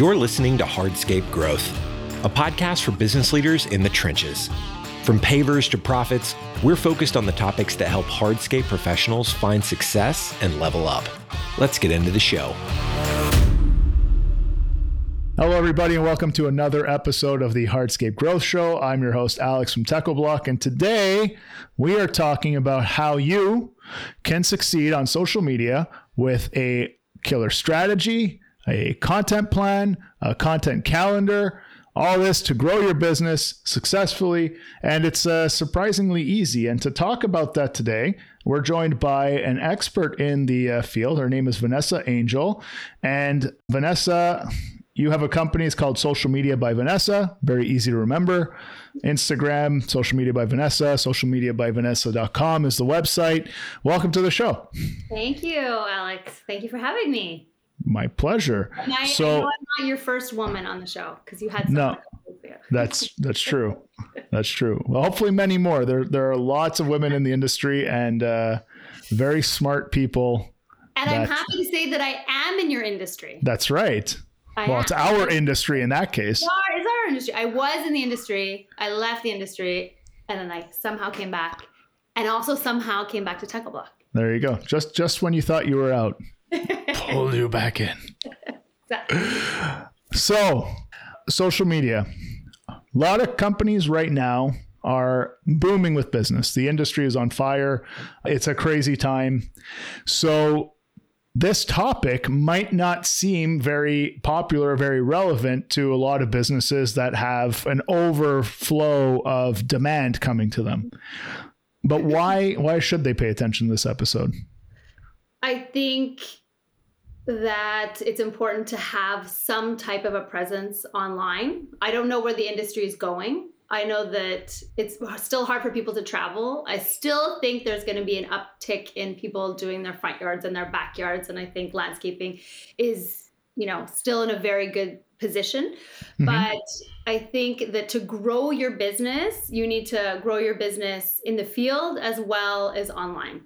You're listening to Hardscape Growth, a podcast for business leaders in the trenches. From pavers to profits, we're focused on the topics that help hardscape professionals find success and level up. Let's get into the show. Hello, everybody, and welcome to another episode of the Hardscape Growth Show. I'm your host, Alex from Techo-Bloc, and today we are talking about how you can succeed on social media with a killer strategy, a content plan, a content calendar, all this to grow your business successfully. And it's uh, surprisingly easy. And to talk about that today, we're joined by an expert in the uh, field. Her name is Vanessa Angel. And Vanessa, you have a company, it's called Social Media by Vanessa. Very easy to remember. Instagram, Social Media by Vanessa, socialmediabyvanessa.com is the website. Welcome to the show. Thank you, Alex. Thank you for having me. My pleasure. And I, so I I'm not your first woman on the show because you had no. That's that's true. That's true. Well, hopefully many more. There there are lots of women in the industry and uh, very smart people. And that, I'm happy to say that I am in your industry. That's right. I well, am. it's our industry in that case. It's our, it's our industry. I was in the industry. I left the industry, and then I somehow came back, and also somehow came back to Techo-Bloc. There you go. Just just when you thought you were out pull you back in. So, social media. A lot of companies right now are booming with business. The industry is on fire. It's a crazy time. So, this topic might not seem very popular, very relevant to a lot of businesses that have an overflow of demand coming to them. But why why should they pay attention to this episode? I think that it's important to have some type of a presence online. I don't know where the industry is going. I know that it's still hard for people to travel. I still think there's going to be an uptick in people doing their front yards and their backyards. And I think landscaping is, you know, still in a very good position. Mm-hmm. But I think that to grow your business, you need to grow your business in the field as well as online.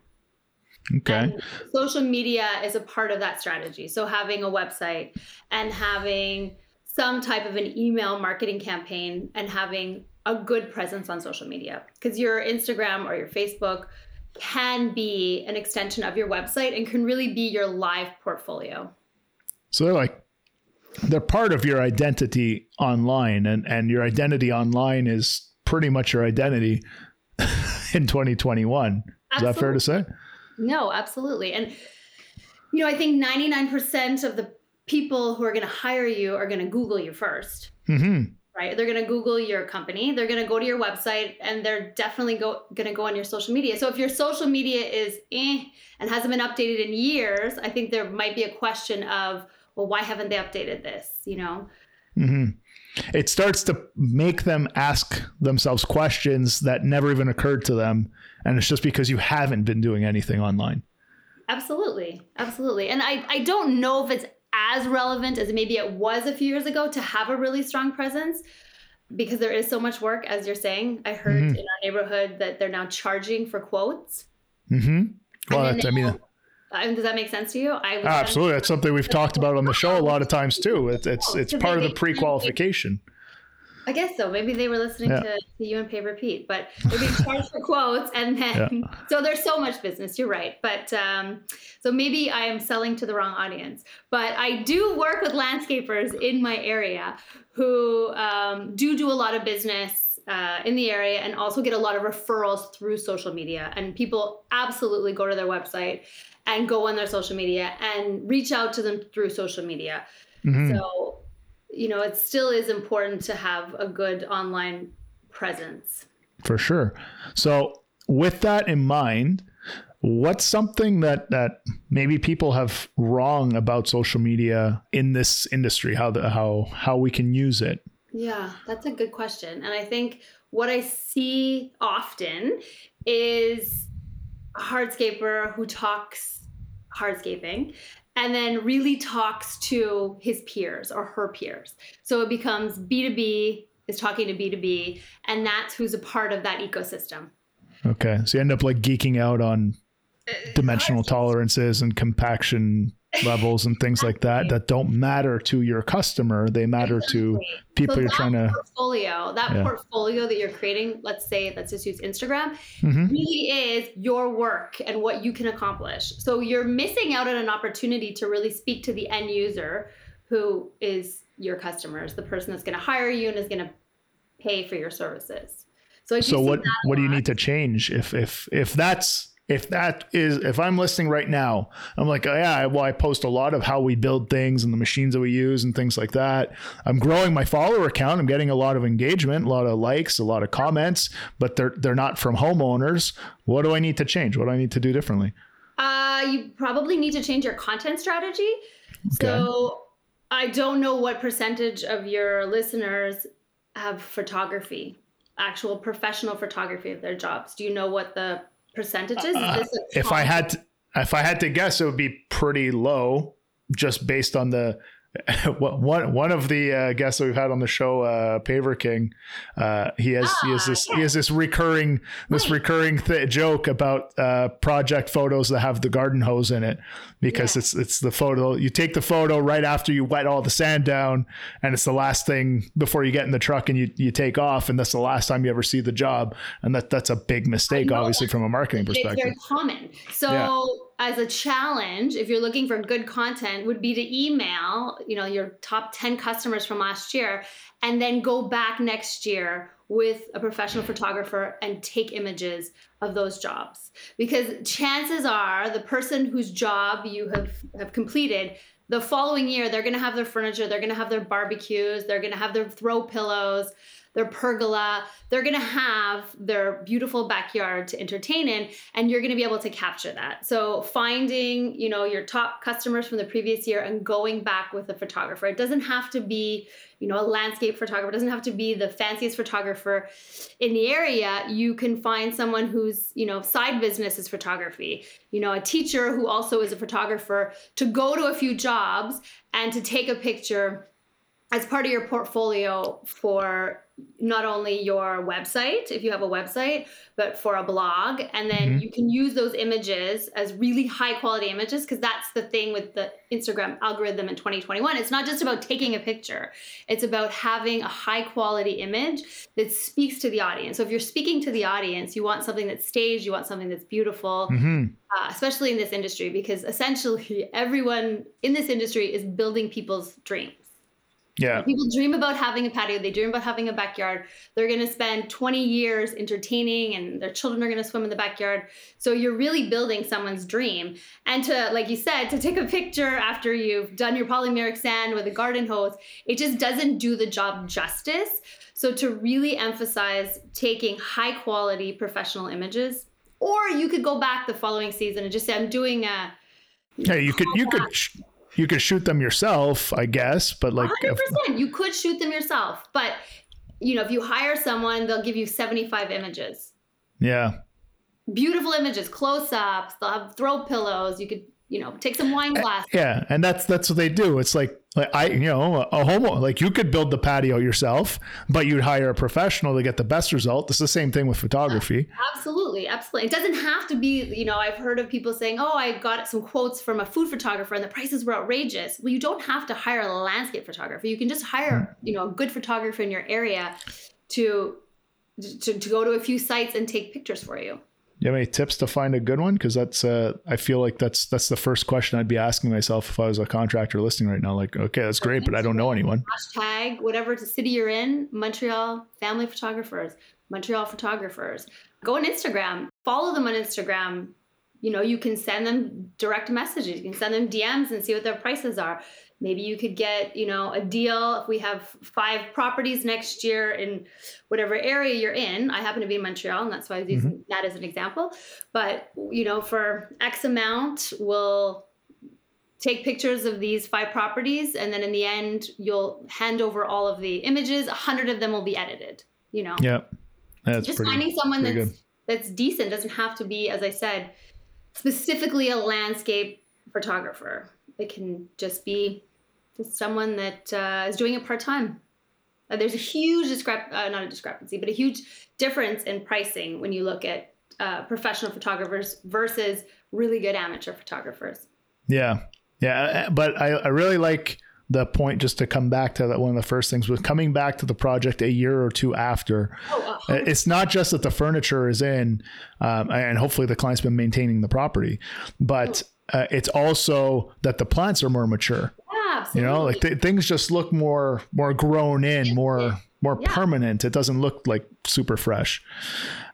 Okay. And social media is a part of that strategy. So having a website and having some type of an email marketing campaign and having a good presence on social media because your Instagram or your Facebook can be an extension of your website and can really be your live portfolio. So they're like they're part of your identity online and and your identity online is pretty much your identity in 2021. Is that fair to say? No, absolutely. And, you know, I think 99% of the people who are going to hire you are going to Google you 1st mm-hmm. Right? They're going to Google your company. They're going to go to your website, and they're definitely go, going to go on your social media. So if your social media is eh and hasn't been updated in years, I think there might be a question of, well, why haven't they updated this? You know. Mm-hmm. It starts to make them ask themselves questions that never even occurred to them and it's just because you haven't been doing anything online absolutely absolutely and i i don't know if it's as relevant as maybe it was a few years ago to have a really strong presence because there is so much work as you're saying i heard mm-hmm. in our neighborhood that they're now charging for quotes mm-hmm well i mean does that make sense to you? I absolutely. That's something we've talked about on the show a lot of times too. It's it's it's part of the pre-qualification. I guess so. Maybe they were listening yeah. to, to, you and Pay Repeat, but they're being charged for quotes, and then yeah. so there's so much business. You're right, but um, so maybe I am selling to the wrong audience. But I do work with landscapers in my area who um, do do a lot of business uh, in the area and also get a lot of referrals through social media. And people absolutely go to their website and go on their social media and reach out to them through social media. Mm-hmm. So you know, it still is important to have a good online presence. For sure. So, with that in mind, what's something that that maybe people have wrong about social media in this industry? How the how how we can use it? Yeah, that's a good question. And I think what I see often is a hardscaper who talks hardscaping and then really talks to his peers or her peers. So it becomes B2B is talking to B2B, and that's who's a part of that ecosystem. Okay. So you end up like geeking out on uh, dimensional tolerances and compaction levels and things like that that don't matter to your customer. They matter exactly. to people so you're trying to portfolio. That yeah. portfolio that you're creating, let's say, let's just use Instagram, mm-hmm. really is your work and what you can accomplish. So you're missing out on an opportunity to really speak to the end user who is your customers, the person that's going to hire you and is going to pay for your services. So, so what what do you need to change if if if that's if that is if i'm listening right now i'm like oh, yeah well i post a lot of how we build things and the machines that we use and things like that. I'm growing my follower account i'm getting a lot of engagement a lot of likes a lot of comments but they're they're not from homeowners. What do i need to change? What do i need to do differently? Uh you probably need to change your content strategy. Okay. so i don't know what percentage of your listeners have photography actual professional photography of their jobs. Do you know what the percentages? Uh, if I had to, if I had to guess, it would be pretty low, just based on the one one of the uh, guests that we've had on the show, uh, Paver King, uh, he has ah, he has ah, this he has this recurring this recurring th- joke about uh, project photos that have the garden hose in it because yeah. it's it's the photo you take the photo right after you wet all the sand down and it's the last thing before you get in the truck and you, you take off and that's the last time you ever see the job and that that's a big mistake obviously from a marketing perspective. It's very common. So. Yeah as a challenge if you're looking for good content would be to email you know your top 10 customers from last year and then go back next year with a professional photographer and take images of those jobs. Because chances are the person whose job you have have completed the following year they're going to have their furniture they're going to have their barbecues they're going to have their throw pillows their pergola. They're going to have their beautiful backyard to entertain in, and you're going to be able to capture that. So finding, you know, your top customers from the previous year and going back with a photographer. It doesn't have to be, you know, a landscape photographer. It doesn't have to be the fanciest photographer in the area. You can find someone whose, you know, side business is photography. You know, a teacher who also is a photographer to go to a few jobs and to take a picture as part of your portfolio for not only your website if you have a website but for a blog. And then mm-hmm. you can use those images as really high quality images because that's the thing with the instagram algorithm in 2021 it's not just about taking a picture. It's about having a high quality image that speaks to the audience. So if you're speaking to the audience you want something that's staged you want something that's beautiful mm-hmm. uh, especially in this industry because essentially everyone in this industry is building people's dreams yeah. People dream about having a patio, they dream about having a backyard. They're going to spend 20 years entertaining and their children are going to swim in the backyard. So you're really building someone's dream. And to like you said, to take a picture after you've done your polymeric sand with a garden hose, it just doesn't do the job justice. So to really emphasize taking high quality professional images or you could go back the following season and just say I'm doing a Hey, you could you could you could shoot them yourself, I guess, but like 100%, if, you could shoot them yourself, but you know, if you hire someone, they'll give you 75 images. Yeah. Beautiful images, close-ups, they'll have throw pillows, you could you know, take some wine glasses. Yeah, and that's that's what they do. It's like like I, you know, a homo like you could build the patio yourself, but you'd hire a professional to get the best result. It's the same thing with photography. Absolutely, absolutely. It doesn't have to be. You know, I've heard of people saying, "Oh, I got some quotes from a food photographer, and the prices were outrageous." Well, you don't have to hire a landscape photographer. You can just hire, hmm. you know, a good photographer in your area to to, to go to a few sites and take pictures for you you have any tips to find a good one? Because that's uh, I feel like that's that's the first question I'd be asking myself if I was a contractor listening right now. Like, okay, that's great, but I don't know anyone. Hashtag whatever the city you're in, Montreal family photographers, Montreal photographers. Go on Instagram, follow them on Instagram. You know, you can send them direct messages. You can send them DMs and see what their prices are maybe you could get you know a deal. If we have five properties next year in whatever area you're in i happen to be in montreal and that's why i was using mm-hmm. that as an example. But you know for x amount we'll take pictures of these five properties and then in the end you'll hand over all of the images. A hundred of them will be edited you know? Yeah. That's just pretty, finding someone that's good. that's decent doesn't have to be as i said specifically a landscape photographer it can just be someone that uh, is doing it part time. Uh, there's a huge discrep uh, not a discrepancy, but a huge difference in pricing when you look at uh, professional photographers versus really good amateur photographers. Yeah, Yeah, uh, but I, I really like the point just to come back to that one of the first things was coming back to the project a year or two after oh, uh, it's not just that the furniture is in um, and hopefully the client's been maintaining the property but oh. Uh, it's also that the plants are more mature yeah, you know like th- things just look more more grown in more more yeah. permanent it doesn't look like super fresh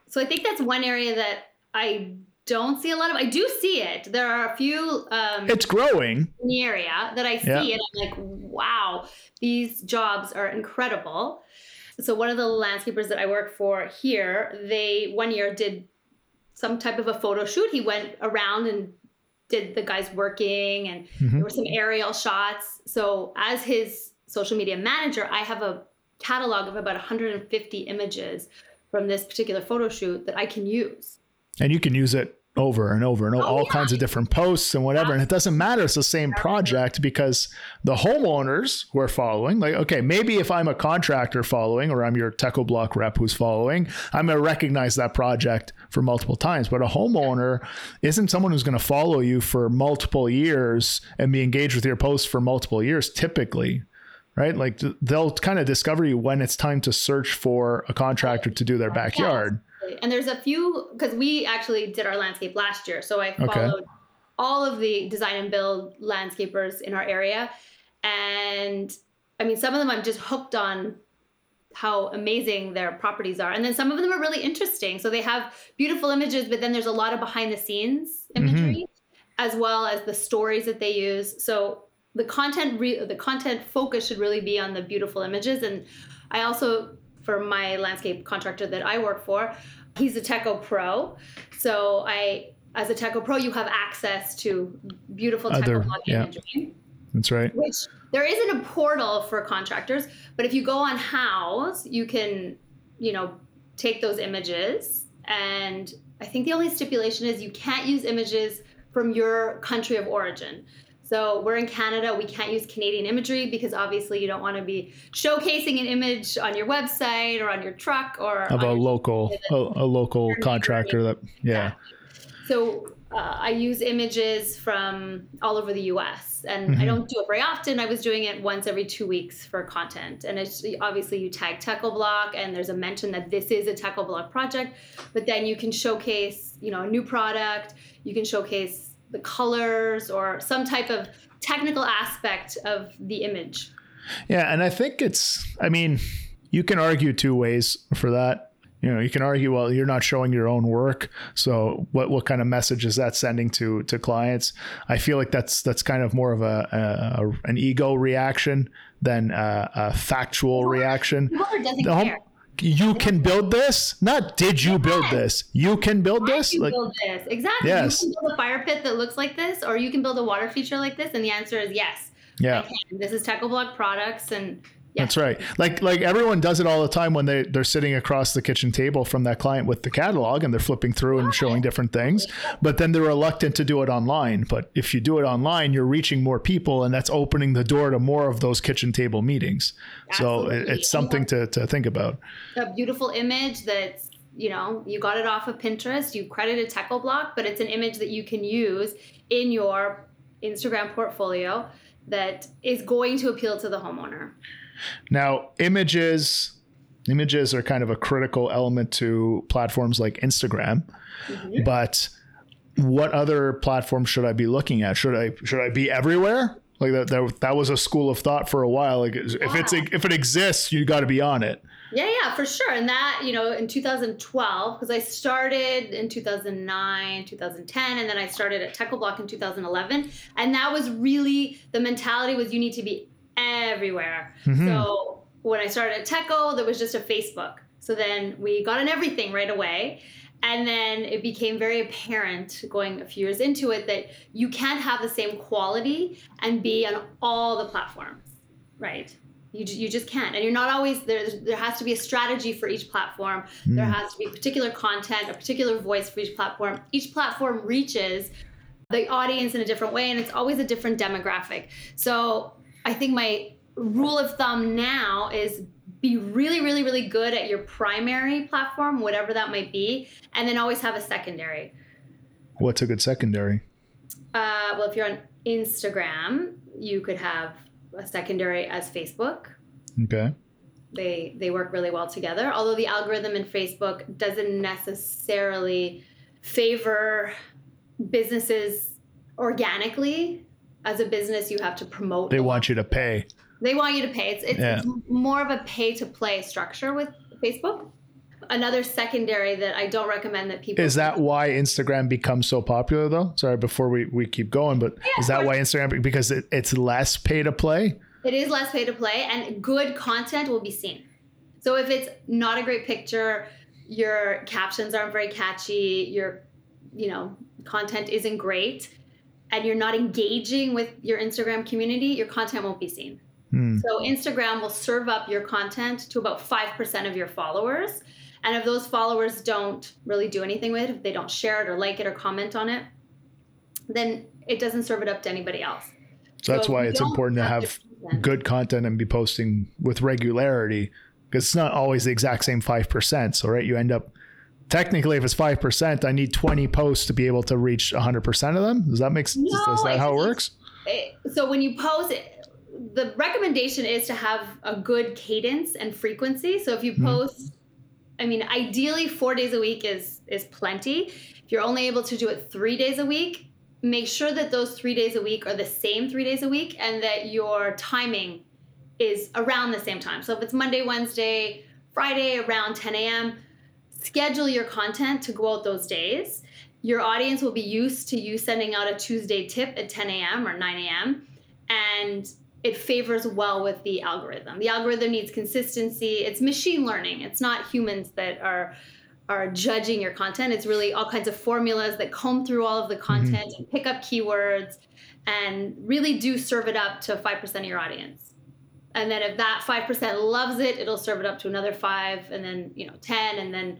so i think that's one area that i don't see a lot of. I do see it. There are a few. Um, it's growing in the area that I see yeah. it. I'm like, wow, these jobs are incredible. So one of the landscapers that I work for here, they one year did some type of a photo shoot. He went around and did the guys working, and mm-hmm. there were some aerial shots. So as his social media manager, I have a catalog of about 150 images from this particular photo shoot that I can use. And you can use it over and over and oh, all yeah. kinds of different posts and whatever. And it doesn't matter. It's the same project because the homeowners who are following, like, okay, maybe if I'm a contractor following or I'm your Techo-Bloc rep who's following, I'm going to recognize that project for multiple times. But a homeowner isn't someone who's going to follow you for multiple years and be engaged with your posts for multiple years, typically. Right. Like they'll kind of discover you when it's time to search for a contractor to do their backyard. And there's a few because we actually did our landscape last year. So I followed okay. all of the design and build landscapers in our area. And I mean, some of them I'm just hooked on how amazing their properties are. And then some of them are really interesting. So they have beautiful images, but then there's a lot of behind the scenes imagery mm-hmm. as well as the stories that they use. So the content re- the content focus should really be on the beautiful images and I also for my landscape contractor that I work for. He's a Techo Pro. So I as a Techo Pro, you have access to beautiful Other, Techo yeah. imagery. That's right. Which there isn't a portal for contractors, but if you go on Houzz, you can, you know, take those images. And I think the only stipulation is you can't use images from your country of origin. So we're in Canada. We can't use Canadian imagery because obviously you don't want to be showcasing an image on your website or on your truck or of a local a, a, local contractor that yeah. So uh, I use images from all over the U.S. and mm-hmm. I don't do it very often. I was doing it once every two weeks for content, and it's obviously you tag Tackle Techo-Bloc and there's a mention that this is a Tackle Techo-Bloc project, but then you can showcase you know a new product. You can showcase the colors or some type of technical aspect of the image. Yeah, and I think it's I mean, you can argue two ways for that. You know, you can argue, well, you're not showing your own work, so what what kind of message is that sending to to clients? I feel like that's that's kind of more of a, a, a an ego reaction than a, a factual reaction. doesn't the care you can build this. Not did you build this. You can build this. You like, build this exactly. Yes. You can build a fire pit that looks like this, or you can build a water feature like this, and the answer is yes. Yeah. This is Techo-Bloc products, and yeah. That's right. Like like everyone does it all the time when they they're sitting across the kitchen table from that client with the catalog and they're flipping through and showing different things. But then they're reluctant to do it online. But if you do it online, you're reaching more people and that's opening the door to more of those kitchen table meetings. Absolutely. So it's something to to think about. A beautiful image that's you know, you got it off of Pinterest, you credited Techo-Bloc, but it's an image that you can use in your Instagram portfolio that is going to appeal to the homeowner. Now, images images are kind of a critical element to platforms like Instagram. Mm-hmm. But what other platforms should I be looking at? Should I should I be everywhere? Like that that, that was a school of thought for a while. Like if it's if it exists, you got to be on it. Yeah, yeah, for sure. And that, you know, in 2012, because I started in 2009, 2010, and then I started at Techo-Bloc in 2011. And that was really the mentality was you need to be everywhere. Mm-hmm. So when I started at Techo, there was just a Facebook. So then we got on everything right away. And then it became very apparent going a few years into it that you can't have the same quality and be on all the platforms, right? You, you just can't. And you're not always there. There has to be a strategy for each platform. Mm. There has to be particular content, a particular voice for each platform. Each platform reaches the audience in a different way, and it's always a different demographic. So I think my rule of thumb now is be really, really, really good at your primary platform, whatever that might be, and then always have a secondary. What's a good secondary? Uh, well, if you're on Instagram, you could have a secondary as Facebook. Okay. They they work really well together. Although the algorithm in Facebook doesn't necessarily favor businesses organically. As a business, you have to promote. They want you to pay. They want you to pay. It's, it's, yeah. it's more of a pay to play structure with Facebook. Another secondary that I don't recommend that people is that why Instagram becomes so popular though? Sorry, before we, we keep going, but yeah, is that why Instagram because it, it's less pay to play? It is less pay to play, and good content will be seen. So if it's not a great picture, your captions aren't very catchy, your you know content isn't great, and you're not engaging with your Instagram community, your content won't be seen. Hmm. So Instagram will serve up your content to about 5% of your followers. And if those followers don't really do anything with it, if they don't share it or like it or comment on it, then it doesn't serve it up to anybody else. So that's so why it's important to have good content and be posting with regularity because it's not always the exact same 5%. So, right, you end up technically, if it's 5%, I need 20 posts to be able to reach 100% of them. Does that make sense? No, is that how it works? It, so, when you post it, the recommendation is to have a good cadence and frequency. So, if you mm-hmm. post, I mean, ideally, four days a week is is plenty. If you're only able to do it three days a week, make sure that those three days a week are the same three days a week and that your timing is around the same time. So if it's Monday, Wednesday, Friday around 10 a.m., schedule your content to go out those days. Your audience will be used to you sending out a Tuesday tip at 10 a.m. or 9 a.m. And it favors well with the algorithm. The algorithm needs consistency. It's machine learning. It's not humans that are are judging your content. It's really all kinds of formulas that comb through all of the mm-hmm. content mm-hmm. and pick up keywords and really do serve it up to 5% of your audience. And then if that 5% loves it, it'll serve it up to another 5 and then, you know, 10 and then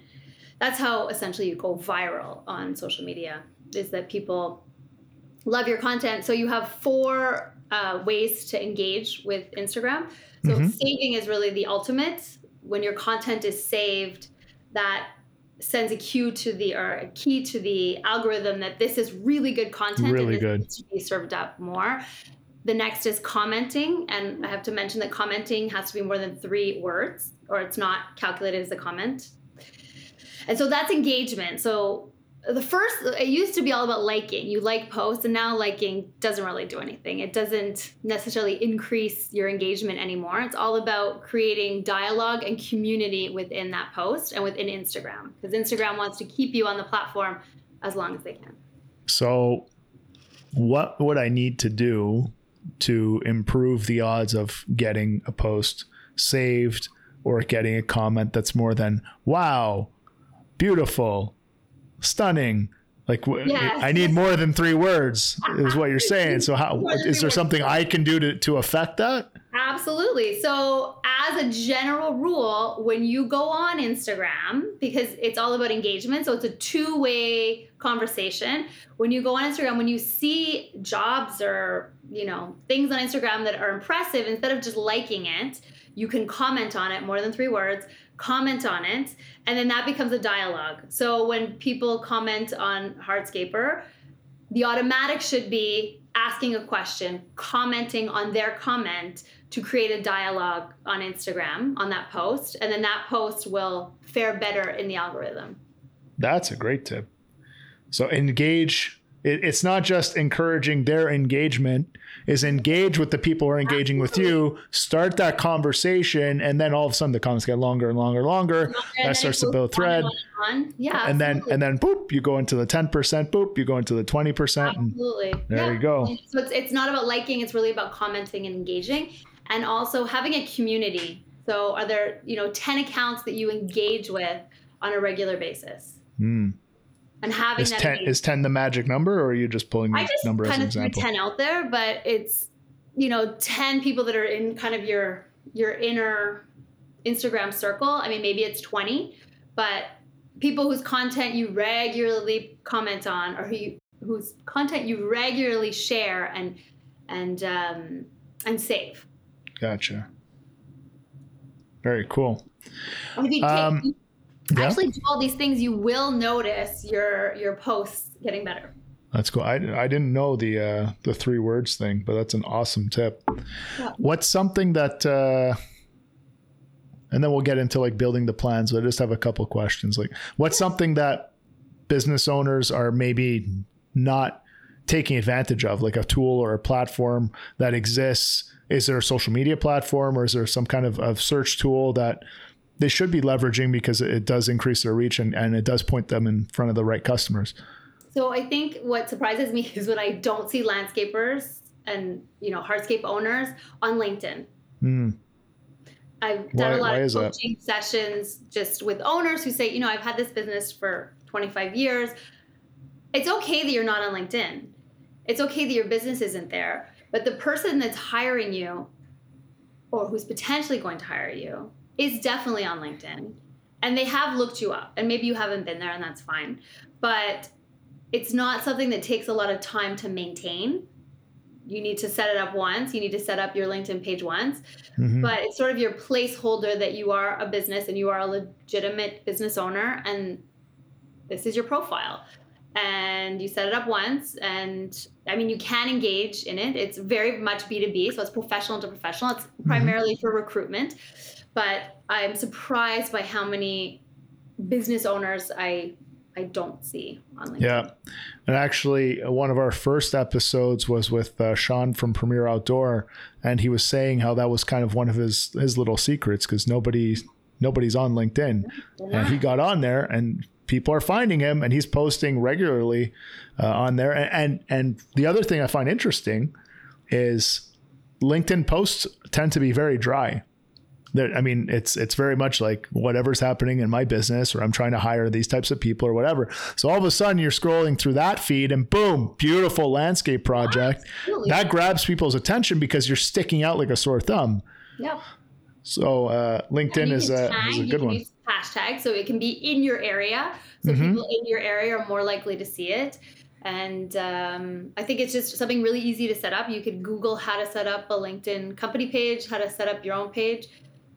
that's how essentially you go viral on social media is that people love your content. So you have four uh, ways to engage with Instagram. So mm-hmm. saving is really the ultimate. When your content is saved, that sends a cue to the or a key to the algorithm that this is really good content really and good to be served up more the next is commenting and i have to mention that commenting has to be more than three words or it's not calculated as a comment and so that's engagement. So the first it used to be all about liking. You like posts and now liking doesn't really do anything. It doesn't necessarily increase your engagement anymore. It's all about creating dialogue and community within that post and within instagram because instagram wants to keep you on the platform as long as they can. So what would i need to do to improve the odds of getting a post saved or getting a comment that's more than wow beautiful stunning. Like yes. I need more than three words is what you're saying. So how is there something I can do to, to affect that? Absolutely. So as a general rule, when you go on Instagram, because it's all about engagement, so it's a two-way conversation. When you go on Instagram, when you see jobs or you know things on Instagram that are impressive, instead of just liking it, you can comment on it more than three words comment on it, and then that becomes a dialogue. So when people comment on Hardscaper, the automatic should be asking a question, commenting on their comment to create a dialogue on Instagram on that post, and then that post will fare better in the algorithm. That's a great tip. So engage it, it's not just encouraging their engagement, is engage with the people who are engaging with you, start that conversation, and then all of a sudden the comments get longer and longer and longer. longer that starts to build thread. On. Yeah. And absolutely. then and then boop, you go into the 10%, boop, you go into the 20%. Absolutely. there yeah. you go. So it's it's not about liking, it's really about commenting and engaging. And also having a community. So are there, you know, 10 accounts that you engage with on a regular basis? Hmm and having is that 10 is 10 the magic number or are you just pulling the number as an example? 10 out there but it's you know 10 people that are in kind of your your inner instagram circle. I mean maybe it's 20 but people whose content you regularly comment on or who you, whose content you regularly share and and um, and save. Gotcha. Very cool yeah. actually do all these things, you will notice your your posts getting better. That's cool. I, I didn't know the uh, the three words thing, but that's an awesome tip. Yeah. What's something that, uh, and then we'll get into like building the plans. But I just have a couple questions. Like, what's something that business owners are maybe not taking advantage of, like a tool or a platform that exists? Is there a social media platform, or is there some kind of, of search tool that they should be leveraging because it does increase their reach and, and it does point them in front of the right customers? So I think what surprises me is when I don't see landscapers and you know hardscape owners on LinkedIn. Mm. I've done why, a lot of coaching that? sessions just with owners who say, you know, I've had this business for 25 years. It's okay that you're not on LinkedIn. It's okay that your business isn't there. But the person that's hiring you or who's potentially going to hire you is definitely on LinkedIn. And they have looked you up. And maybe you haven't been there, and that's fine. But it's not something that takes a lot of time to maintain. You need to set it up once. You need to set up your LinkedIn page once. Mm-hmm. But it's sort of your placeholder that you are a business and you are a legitimate business owner and this is your profile. And you set it up once and I mean you can engage in it. It's very much B2B, so it's professional to professional. It's mm-hmm. primarily for recruitment. But I'm surprised by how many business owners I I don't see on LinkedIn. Yeah. And actually, uh, one of our first episodes was with uh, Sean from Premier Outdoor, and he was saying how that was kind of one of his his little secrets because nobody nobody's on LinkedIn, and he got on there, and people are finding him, and he's posting regularly uh, on there. And, and and the other thing I find interesting is LinkedIn posts tend to be very dry that I mean, it's it's very much like whatever's happening in my business, or I'm trying to hire these types of people, or whatever. So all of a sudden, you're scrolling through that feed, and boom, beautiful landscape project. Absolutely. That grabs people's attention because you're sticking out like a sore thumb. Yep. So uh, LinkedIn is a, is a good one. hashtag, so it can be in your area, so mm-hmm. people in your area are more likely to see it. And um, I think it's just something really easy to set up. You could Google how to set up a LinkedIn company page, how to set up your own page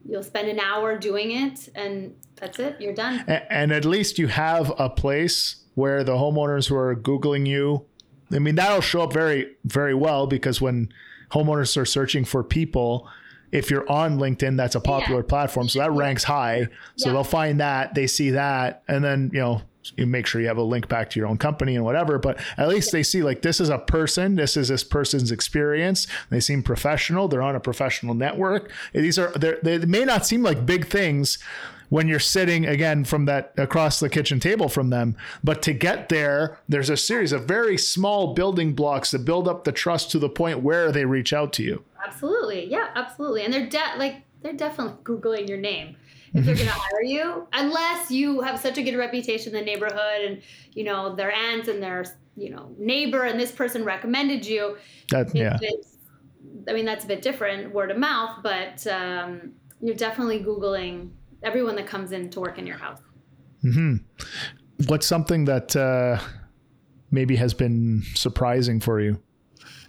you'll spend an hour doing it and that's it. You're done. And, at least you have a place where the homeowners who are googling you. I mean that'll show up very very well because when homeowners are searching for people if you're on linkedin that's a popular yeah. platform so that ranks high. So yeah. they'll find that they see that and then you know you make sure you have a link back to your own company and whatever but at least they see like this is a person this is this person's experience. They seem professional they're on a professional network. These are they may not seem like big things when you're sitting again from that across the kitchen table from them but to get there there's a series of very small building blocks that build up the trust to the point where they reach out to you. Absolutely. Yeah absolutely. And they're de- like they're definitely googling your name if they're going to hire you, unless you have such a good reputation in the neighborhood and you know their aunts and their you know neighbor and this person recommended you. That yeah. I mean that's a bit different, word of mouth, but um, you're definitely googling everyone that comes in to work in your house. Hmm. What's something that uh, maybe has been surprising for you?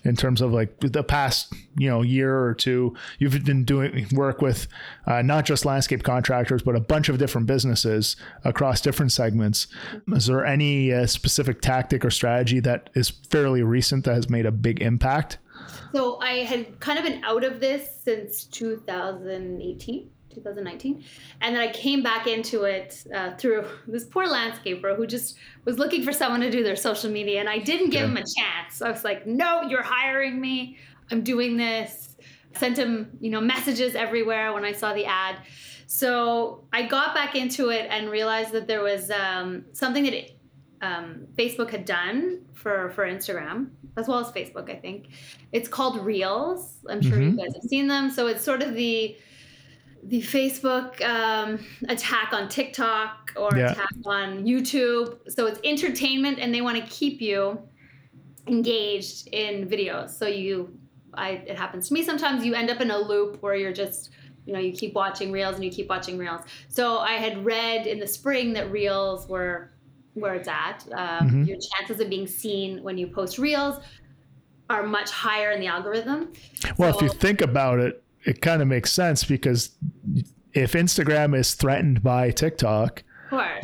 In terms of like the past you know year or two you've been doing work with uh, not just landscape contractors but a bunch of different businesses across different segments. Is there any uh, specific tactic or strategy that is fairly recent that has made a big impact? So i had kind of been out of this since 2018 2019. And then I came back into it uh, through this poor landscaper who just was looking for someone to do their social media. And I didn't give yeah. him a chance. I was like, no, you're hiring me. I'm doing this. Sent him, you know, messages everywhere when I saw the ad. So I got back into it and realized that there was um, something that it, um, Facebook had done for for Instagram as well as Facebook. I think it's called Reels. I'm sure mm-hmm. you guys have seen them. So it's sort of the the Facebook um, attack on TikTok or yeah. attack on YouTube. So it's entertainment, and they want to keep you engaged in videos. So you, I, it happens to me sometimes. You end up in a loop where you're just, you know, you keep watching reels and you keep watching reels. So I had read in the spring that reels were where it's at. Um, mm-hmm. Your chances of being seen when you post reels are much higher in the algorithm. Well, so, if you think about it, it kind of makes sense because if Instagram is threatened by TikTok,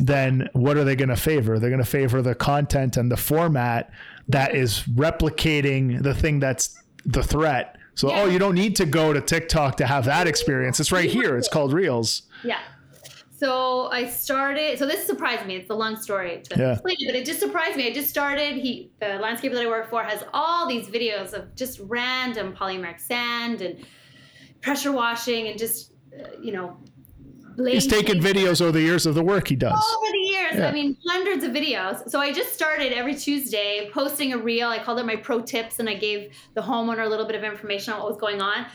then what are they going to favor? They're going to favor the content and the format that is replicating the thing that's the threat. So, oh, yeah. oh, you don't need to go to TikTok to have that experience. It's right here. It's called Reels. Yeah. So I started. So this surprised me. It's a long story to yeah. explain but it just surprised me. I just started. He, the landscaper that I work for, has all these videos of just random polymeric sand and pressure washing and just, you know, He's taken videos over the years of the work he does. Over the years, yeah. I mean, hundreds of videos. So I just started every Tuesday posting a reel. I called it my pro tips, and I gave the homeowner a little bit of information on what was going on.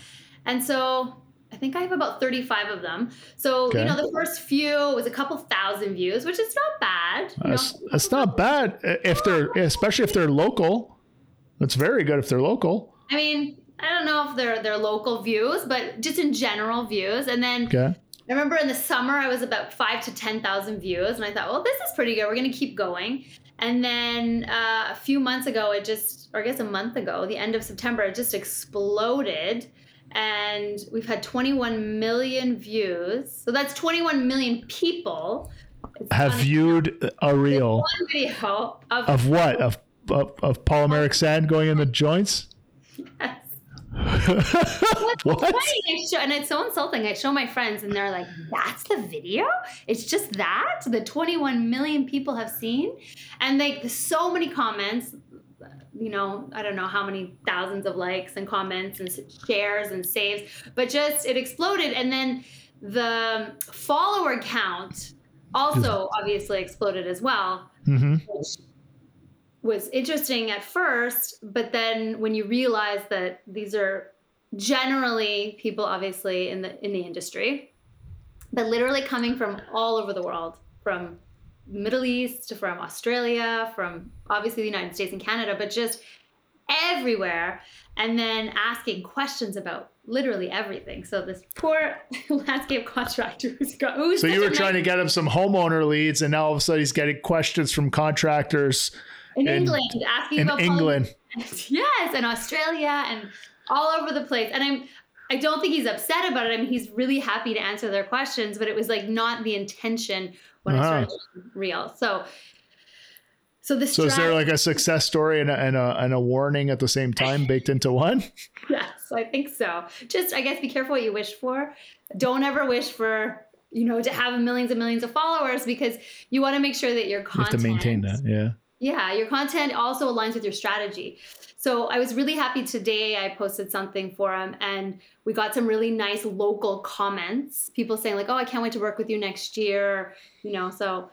And so I think I have about 35 of them. So, okay. you know, the first few was a couple thousand views, which is not bad. That's, that's not bad eh, if they're, especially if they're local. That's very good if they're local. I mean, I don't know if they're they're local views, but just in general views. And then okay. I remember in the summer I was about five to ten thousand views, and I thought, well, this is pretty good. We're gonna keep going. And then uh, a few months ago, it just, or I guess a month ago, the end of September, it just exploded and we've had 21 million views. So that's 21 million people have viewed a reel video of, of what of, of, of polymeric sand going in the joints. What? Show, and it's so insulting. I show my friends, and they're like, "That's the video? It's just that the 21 million people have seen." And like, so many comments you know, I don't know how many thousands of likes and comments and shares and saves, but just it exploded. And then the follower count also obviously exploded as well, mm-hmm. which was interesting at first. But then when you realize that these are generally people, obviously in the in the industry, but literally coming from all over the world, from Middle East, to from Australia, from obviously the United States and Canada, but just everywhere. And then asking questions about literally everything. So this poor landscape contractor who's got. Who's so you were trying nice, to get him some homeowner leads, and now all of a sudden he's getting questions from contractors in, in England, asking in about England. yes, and Australia, and all over the place. And I'm. I don't think he's upset about it. I mean, he's really happy to answer their questions, but it was like not the intention when uh-huh. I started real. So, so the so is there like a success story and a, and a, and a warning at the same time baked into one? yes, I think so. Just I guess be careful what you wish for. Don't ever wish for you know to have millions and millions of followers because you want to make sure that your content you have to maintain that. Yeah. Yeah, your content also aligns with your strategy. So I was really happy today. I posted something for him and we got some really nice local comments. People saying, like, oh, I can't wait to work with you next year. You know, so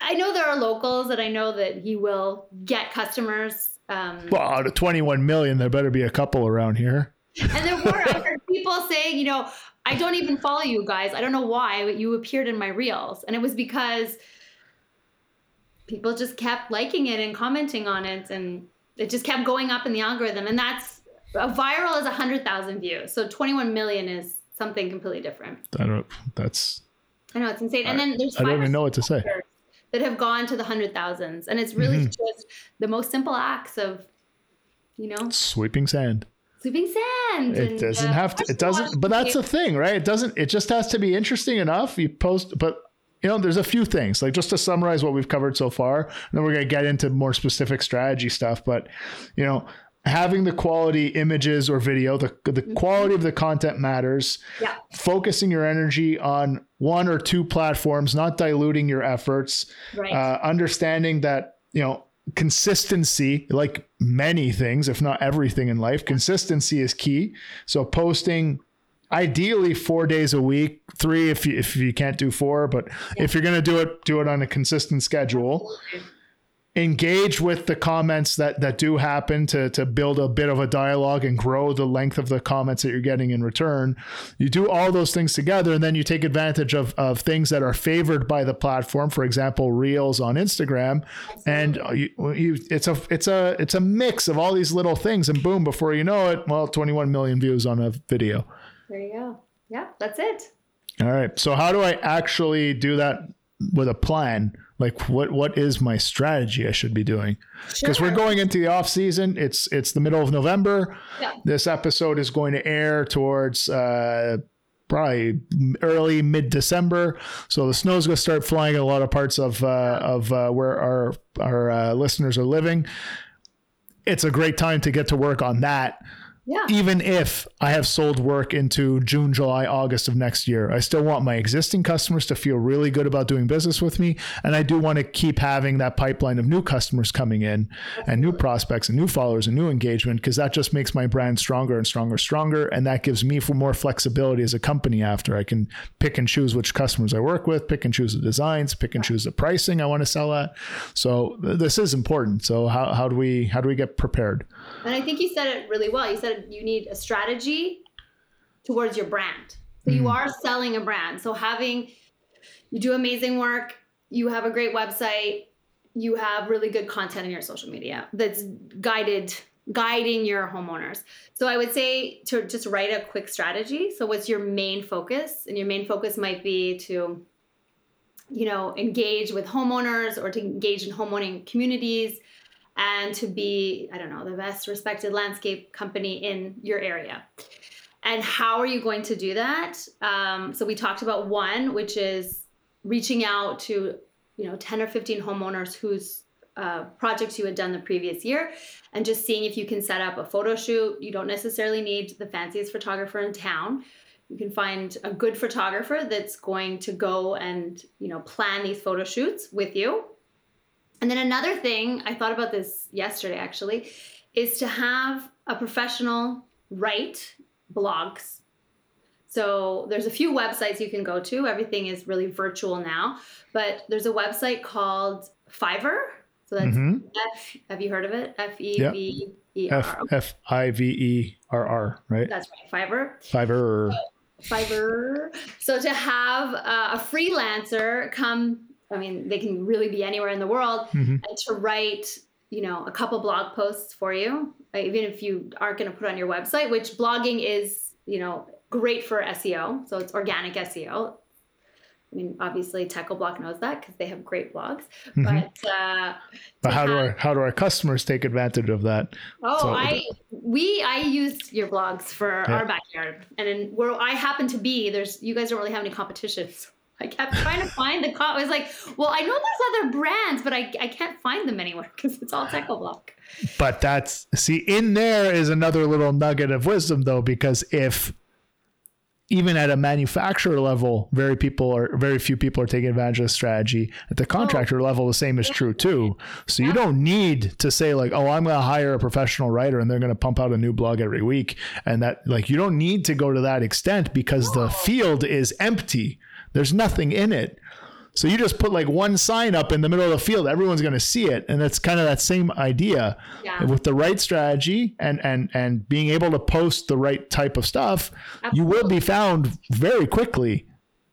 I know there are locals that I know that he will get customers. Um, well, out of 21 million, there better be a couple around here. And there were, I heard people saying, you know, I don't even follow you guys. I don't know why, but you appeared in my reels. And it was because people just kept liking it and commenting on it. And it just kept going up in the algorithm. And that's a viral is 100,000 views. So 21 million is something completely different. I don't, know. that's, I know it's insane. And then there's, I don't even know what to say that have gone to the hundred thousands. And it's really mm-hmm. just the most simple acts of, you know, sweeping sand. Sweeping sand. It and, doesn't uh, have to, it doesn't, but that's the thing, right? It doesn't, it just has to be interesting enough. You post, but you know, there's a few things like just to summarize what we've covered so far, and then we're going to get into more specific strategy stuff. But, you know, having the quality images or video, the, the mm-hmm. quality of the content matters. Yeah. Focusing your energy on one or two platforms, not diluting your efforts. Right. Uh, understanding that, you know, consistency, like many things, if not everything in life, consistency is key. So posting ideally four days a week, three if you, if you can't do four, but yeah. if you're going to do it, do it on a consistent schedule. Absolutely. Engage with the comments that that do happen to to build a bit of a dialogue and grow the length of the comments that you're getting in return. You do all those things together, and then you take advantage of of things that are favored by the platform. For example, Reels on Instagram, and you, you, it's a it's a it's a mix of all these little things, and boom, before you know it, well, 21 million views on a video. There you go. Yeah, that's it. All right. So how do I actually do that with a plan? Like what what is my strategy I should be doing? Because sure. we're going into the off season. It's it's the middle of November. Yeah. This episode is going to air towards uh, probably early mid December. So the snow's going to start flying in a lot of parts of uh, of uh, where our our uh, listeners are living it's a great time to get to work on that yeah. Even if I have sold work into June, July, August of next year, I still want my existing customers to feel really good about doing business with me. And I do want to keep having that pipeline of new customers coming in and new prospects and new followers and new engagement because that just makes my brand stronger and stronger, stronger. And that gives me for more flexibility as a company after I can pick and choose which customers I work with, pick and choose the designs, pick and choose the pricing I want to sell at. So this is important. So how, how do we how do we get prepared? And I think you said it really well. You said you need a strategy towards your brand. So mm. you are selling a brand. So having you do amazing work, you have a great website, you have really good content in your social media that's guided guiding your homeowners. So I would say to just write a quick strategy. So what's your main focus? And your main focus might be to you know, engage with homeowners or to engage in homeowning communities and to be, I don't know, the best respected landscape company in your area. And how are you going to do that? Um, so we talked about one, which is reaching out to, you know, 10 or 15 homeowners whose uh, projects you had done the previous year and just seeing if you can set up a photo shoot. You don't necessarily need the fanciest photographer in town. You can find a good photographer that's going to go and, you know, plan these photo shoots with you and then another thing, I thought about this yesterday actually, is to have a professional write blogs. So there's a few websites you can go to. Everything is really virtual now, but there's a website called Fiverr. So that's mm-hmm. F. Have you heard of it? F E V E R. F I V E R R. Right. That's right. Fiverr. Fiverr. Fiverr. So to have uh, a freelancer come I mean, they can really be anywhere in the world, mm-hmm. and to write, you know, a couple blog posts for you, uh, even if you aren't going to put on your website, which blogging is, you know, great for SEO. So it's organic SEO. I mean, obviously, Block knows that because they have great blogs. Mm-hmm. But, uh, but how have, do our how do our customers take advantage of that? Oh, so, I we I use your blogs for yeah. our backyard, and in, where I happen to be, there's you guys don't really have any competitions. I kept trying to find the cop. I was like, well, I know there's other brands, but I, I can't find them anywhere because it's all Block. But that's see, in there is another little nugget of wisdom though, because if even at a manufacturer level, very people are very few people are taking advantage of the strategy. At the oh. contractor oh, level, the same is true too. So yeah. you don't need to say like, oh, I'm going to hire a professional writer and they're going to pump out a new blog every week, and that like you don't need to go to that extent because the field is empty. There's nothing in it. So you just put like one sign up in the middle of the field, everyone's going to see it, and that's kind of that same idea. Yeah. With the right strategy and and and being able to post the right type of stuff, Absolutely. you will be found very quickly.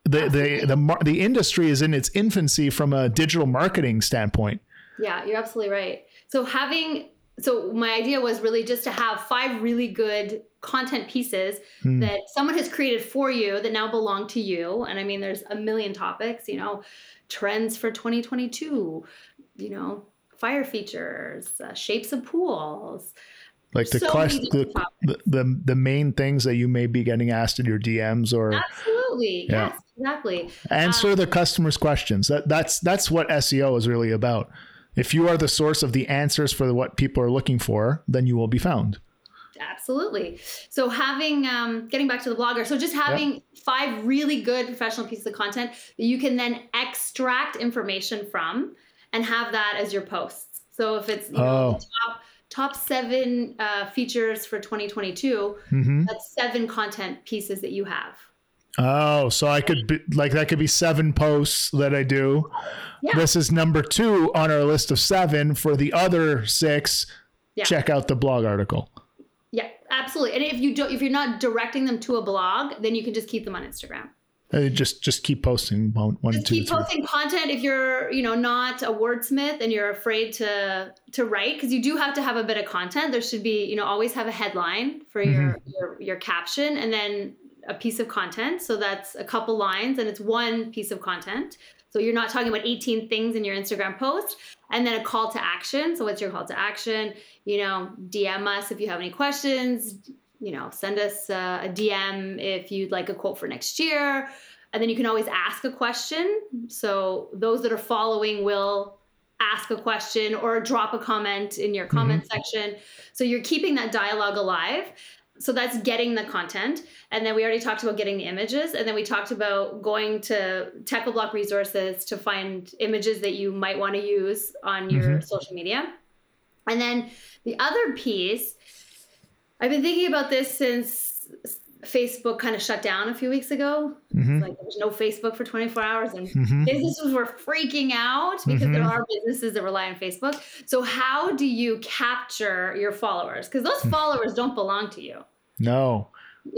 The the the the industry is in its infancy from a digital marketing standpoint. Yeah, you're absolutely right. So having so my idea was really just to have five really good content pieces mm. that someone has created for you that now belong to you. And i mean there's a million topics you know trends for 2022 you know fire features uh, shapes of pools. Like the, so the, the, the the main things that you may be getting asked in your DMs or absolutely. Yeah. yes exactly. Answer um, the customers questions. That that's that's what SEO is really about if you are the source of the answers for what people are looking for then you will be found absolutely. So having um, getting back to the blogger, so just having yep. five really good professional pieces of content that you can then extract information from and have that as your posts. So if it's you know, oh. top top seven uh, features for 2022, mm-hmm. that's seven content pieces that you have. Oh, so I could be like that could be seven posts that I do. Yeah. This is number two on our list of seven. For the other six, yeah. check out the blog article. Yeah, absolutely. And if you don't, if you're not directing them to a blog, then you can just keep them on Instagram. Uh, just just keep posting one, one just two, keep three. posting content if you're you know not a wordsmith and you're afraid to to write because you do have to have a bit of content there should be you know always have a headline for mm-hmm. your, your your caption and then a piece of content so that's a couple lines and it's one piece of content so you're not talking about 18 things in your Instagram post and then a call to action. So what's your call to action? You know, DM us if you have any questions. You know, send us a, a DM if you'd like a quote for next year. And then you can always ask a question. So those that are following will ask a question or drop a comment in your comment mm-hmm. section. So you're keeping that dialogue alive. So that's getting the content. And then we already talked about getting the images. And then we talked about going to Techo-Bloc resources to find images that you might want to use on your mm-hmm. social media. And then the other piece, I've been thinking about this since Facebook kind of shut down a few weeks ago. Mm-hmm. Like there was no Facebook for 24 hours, and mm-hmm. businesses were freaking out because mm-hmm. there are businesses that rely on Facebook. So, how do you capture your followers? Because those hmm. followers don't belong to you. No.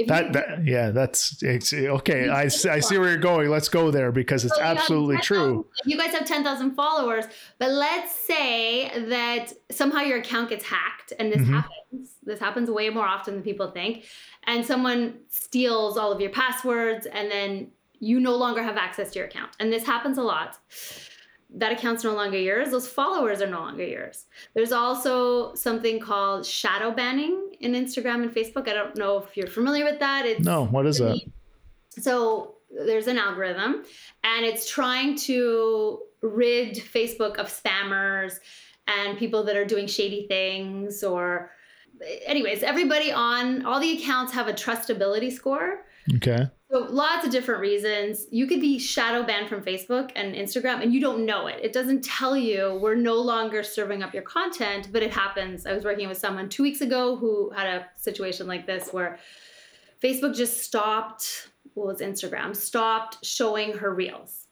that, that yeah that's it's okay I, I see where you're going let's go there because it's so absolutely true you guys have 10,000 followers but let's say that somehow your account gets hacked and this mm-hmm. happens this happens way more often than people think and someone steals all of your passwords and then you no longer have access to your account. And this happens a lot. That account's no longer yours. Those followers are no longer yours. There's also something called shadow banning in Instagram and Facebook. I don't know if you're familiar with that. It's no, what is that? So there's an algorithm and it's trying to rid Facebook of spammers and people that are doing shady things or anyways, everybody on all the accounts have a trustability score. Okay. So lots of different reasons. You could be shadow banned from Facebook and Instagram and you don't know it. It doesn't tell you we're no longer serving up your content, but it happens. I was working with someone 2 weeks ago who had a situation like this where Facebook just stopped well, it's Instagram, stopped showing her reels.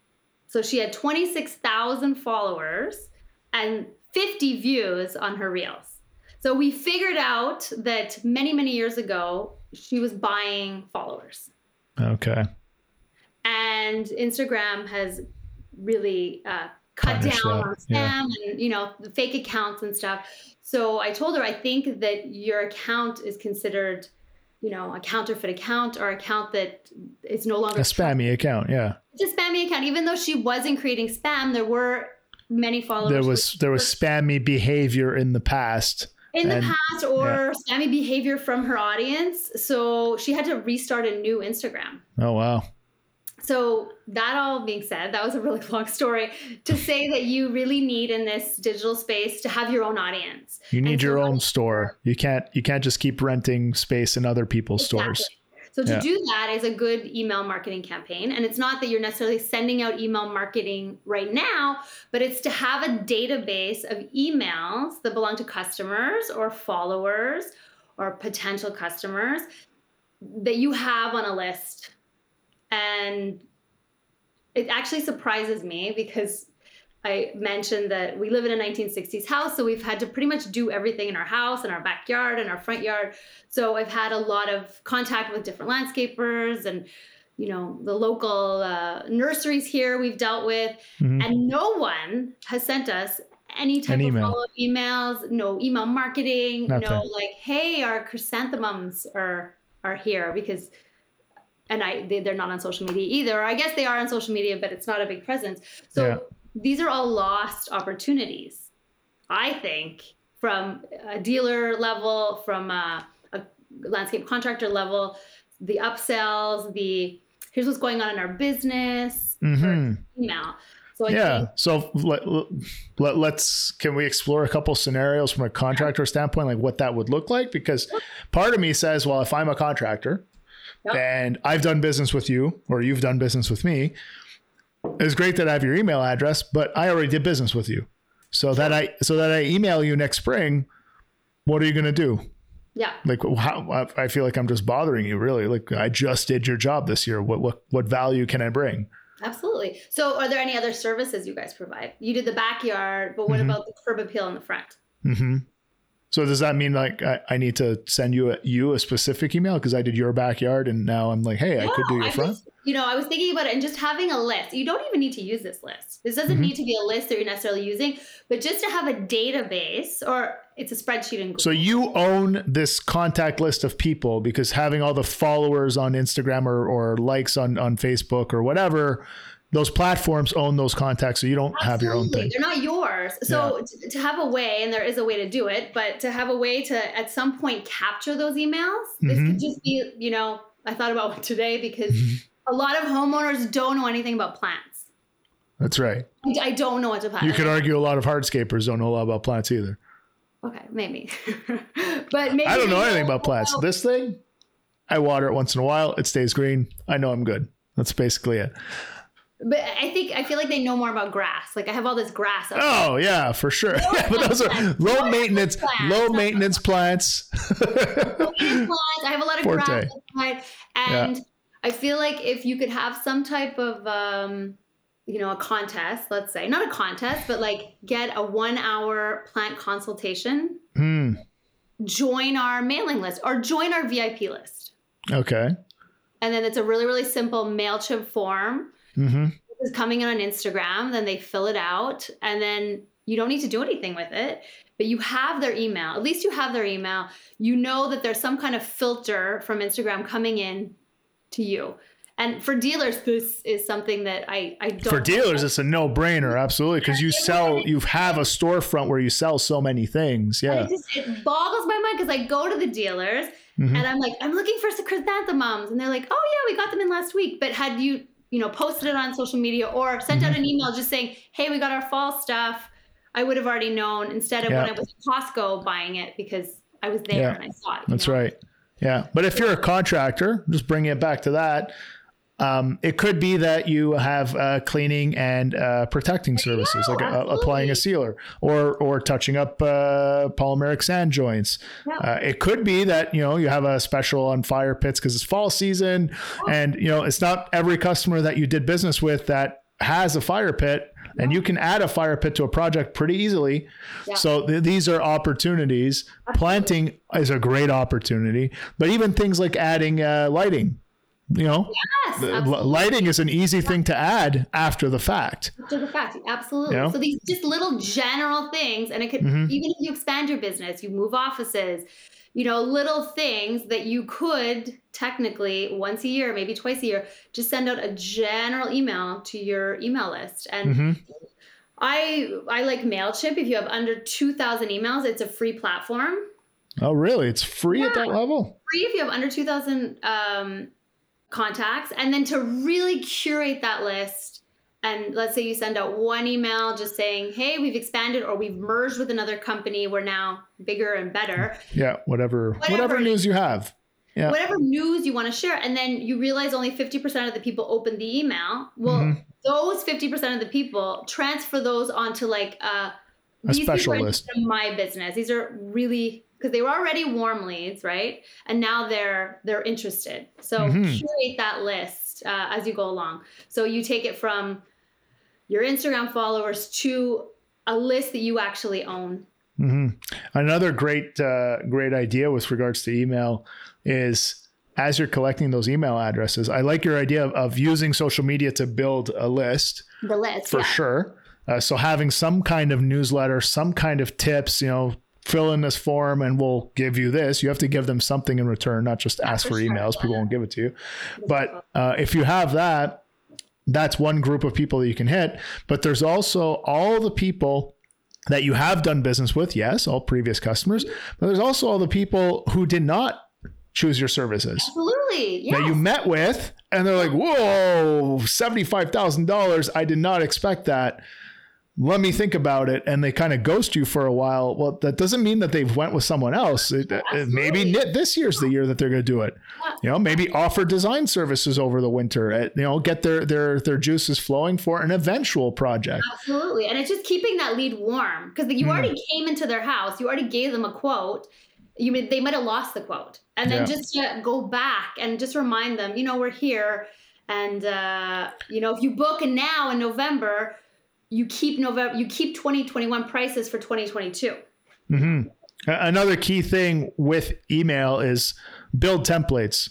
So she had 26,000 followers and 50 views on her reels. So we figured out that many, many years ago, she was buying followers. Okay. And Instagram has really uh, cut Punish down that. on spam yeah. and you know the fake accounts and stuff. So I told her I think that your account is considered, you know, a counterfeit account or account that is no longer a spammy account. Yeah, it's a spammy account. Even though she wasn't creating spam, there were many followers. There was there was spammy behavior in the past in the and, past or yeah. spammy behavior from her audience. So she had to restart a new Instagram. Oh, wow. So, that all being said, that was a really long story to say that you really need in this digital space to have your own audience. You need your own store. You can't you can't just keep renting space in other people's exactly. stores. So to yeah. do that is a good email marketing campaign. And it's not that you're necessarily sending out email marketing right now, but it's to have a database of emails that belong to customers or followers or potential customers that you have on a list. And it actually surprises me because I mentioned that we live in a 1960s house, so we've had to pretty much do everything in our house, in our backyard, and our front yard. So I've had a lot of contact with different landscapers and you know the local uh, nurseries here we've dealt with, mm-hmm. and no one has sent us any type An email. of follow-up emails, no email marketing, Nothing. no like, hey, our chrysanthemums are are here because and I they, are not on social media either. I guess they are on social media, but it's not a big presence. So yeah these are all lost opportunities, I think, from a dealer level, from a, a landscape contractor level, the upsells, the here's what's going on in our business, mm-hmm. email. So yeah. Think- so let, let, let's can we explore a couple scenarios from a contractor standpoint, like what that would look like? Because part of me says, well, if I'm a contractor yep. and I've done business with you or you've done business with me, it's great that I have your email address, but I already did business with you. So that I so that I email you next spring, what are you going to do? Yeah. Like how I feel like I'm just bothering you really. Like I just did your job this year. What what what value can I bring? Absolutely. So are there any other services you guys provide? You did the backyard, but what mm-hmm. about the curb appeal in the front? Mm-hmm. So does that mean like I, I need to send you a, you a specific email because I did your backyard and now I'm like, hey, I could do your I front? You know, I was thinking about it and just having a list. You don't even need to use this list. This doesn't mm-hmm. need to be a list that you're necessarily using, but just to have a database or it's a spreadsheet in Google. So you own this contact list of people because having all the followers on Instagram or, or likes on, on Facebook or whatever – those platforms own those contacts, so you don't Absolutely. have your own thing. They're not yours. So yeah. to, to, have a way, and there is a way to do it, but to have a way to at some point capture those emails, mm-hmm. this could just be, you know, I thought about today because mm-hmm. A lot of homeowners don't know anything about plants. That's right. I don't know what to plant. You could argue a lot of hardscapers don't know a lot about plants either. Okay, maybe. but maybe I don't know anything about plants. This thing, I water it once in a while. It stays green. I know I'm good. That's basically it. But I think I feel like they know more about grass. Like I have all this grass. oh yeah, for sure. Yeah, but those are low maintenance, low maintenance plants. low maintenance plants. I have a lot of Forte. grass and yeah. I feel like if you could have some type of um, you know, a contest, let's say, not a contest, but like get a one hour plant consultation, hmm. join our mailing list or join our VIP list. Okay. And then it's a really, really simple MailChimp form. Mm-hmm. Is coming in on Instagram, then they fill it out, and then you don't need to do anything with it, but you have their email. At least you have their email. You know that there's some kind of filter from Instagram coming in to you. And for dealers, this is something that I, I don't. For dealers, it's a no brainer, absolutely, because you sell, you have a storefront where you sell so many things. Yeah. It, just, it boggles my mind because I go to the dealers mm-hmm. and I'm like, I'm looking for some chrysanthemums. And they're like, oh, yeah, we got them in last week. But had you, you know, posted it on social media or sent mm-hmm. out an email just saying, hey, we got our fall stuff, I would have already known instead of yeah. when I was at Costco buying it because I was there yeah. and I saw it. That's know? right. Yeah. But if you're a contractor, just bringing it back to that, um, it could be that you have uh, cleaning and uh, protecting services, like uh, applying a sealer or or touching up uh, polymeric sand joints. Uh, it could be that you know you have a special on fire pits because it's fall season, and you know it's not every customer that you did business with that has a fire pit and you can add a fire pit to a project pretty easily. Yeah. So th- these are opportunities. Planting is a great opportunity, but even things like adding uh, lighting you know yes, lighting is an easy thing to add after the fact after the fact absolutely you know? so these just little general things and it could mm-hmm. even if you expand your business you move offices you know little things that you could technically once a year maybe twice a year just send out a general email to your email list. And mm-hmm. i i like mailchimp. If you have under 2000 emails it's a free platform. Oh really? It's free yeah. at that level? Free if you have under 2000 um, contacts. And then to really curate that list and let's say you send out one email just saying hey we've expanded or we've merged with another company we're now bigger and better yeah whatever whatever, whatever news you have yeah. whatever news you want to share and then you realize only 50% of the people open the email well mm-hmm. those 50% of the people transfer those onto like uh, a special list my business these are really because they were already warm leads, right? And now they're they're interested. So mm-hmm. curate that list uh, as you go along. So you take it from your Instagram followers to a list that you actually own. Mm-hmm. Another great uh, great idea with regards to email is as you're collecting those email addresses. I like your idea of, of using social media to build a list. The list for yeah. sure. Uh, so having some kind of newsletter, some kind of tips, you know, fill in this form and we'll give you this. You have to give them something in return, not just ask for, for emails. People won't give it to you. But uh, if you have that, that's one group of people that you can hit. But there's also all the people that you have done business with. Yes, all previous customers. But there's also all the people who did not choose your services. Absolutely. Yes. That you met with and they're like, whoa, $75,000. I did not expect that let me think about it and they kind of ghost you for a while well that doesn't mean that they've went with someone else. It, it, maybe this year's the year that they're going to do it. You know maybe offer design services over the winter uh, you know get their their their juices flowing for an eventual project. Absolutely and it's just keeping that lead warm because you mm. already came into their house you already gave them a quote you they might have lost the quote and then yeah. just uh, go back and just remind them you know we're here and uh, you know if you book now in november you keep November, you keep 2021 prices for 2022. Mm-hmm. Another key thing with email is build templates.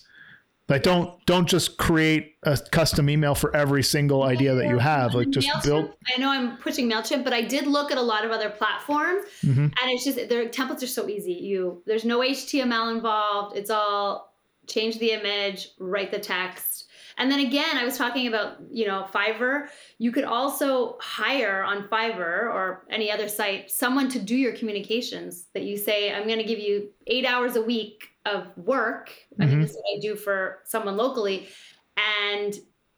Like don't don't just create a custom email for every single idea that you have. Like just MailChimp, build. I know I'm pushing Mailchimp, but I did look at a lot of other platforms, mm-hmm. and it's just their templates are so easy. You there's no HTML involved. It's all change the image, write the text, and then again, I was talking about, you know, Fiverr. You could also hire on Fiverr or any other site someone to do your communications that you say, I'm going to give you eight hours a week of work. Mm-hmm. I think this is what I do for someone locally. And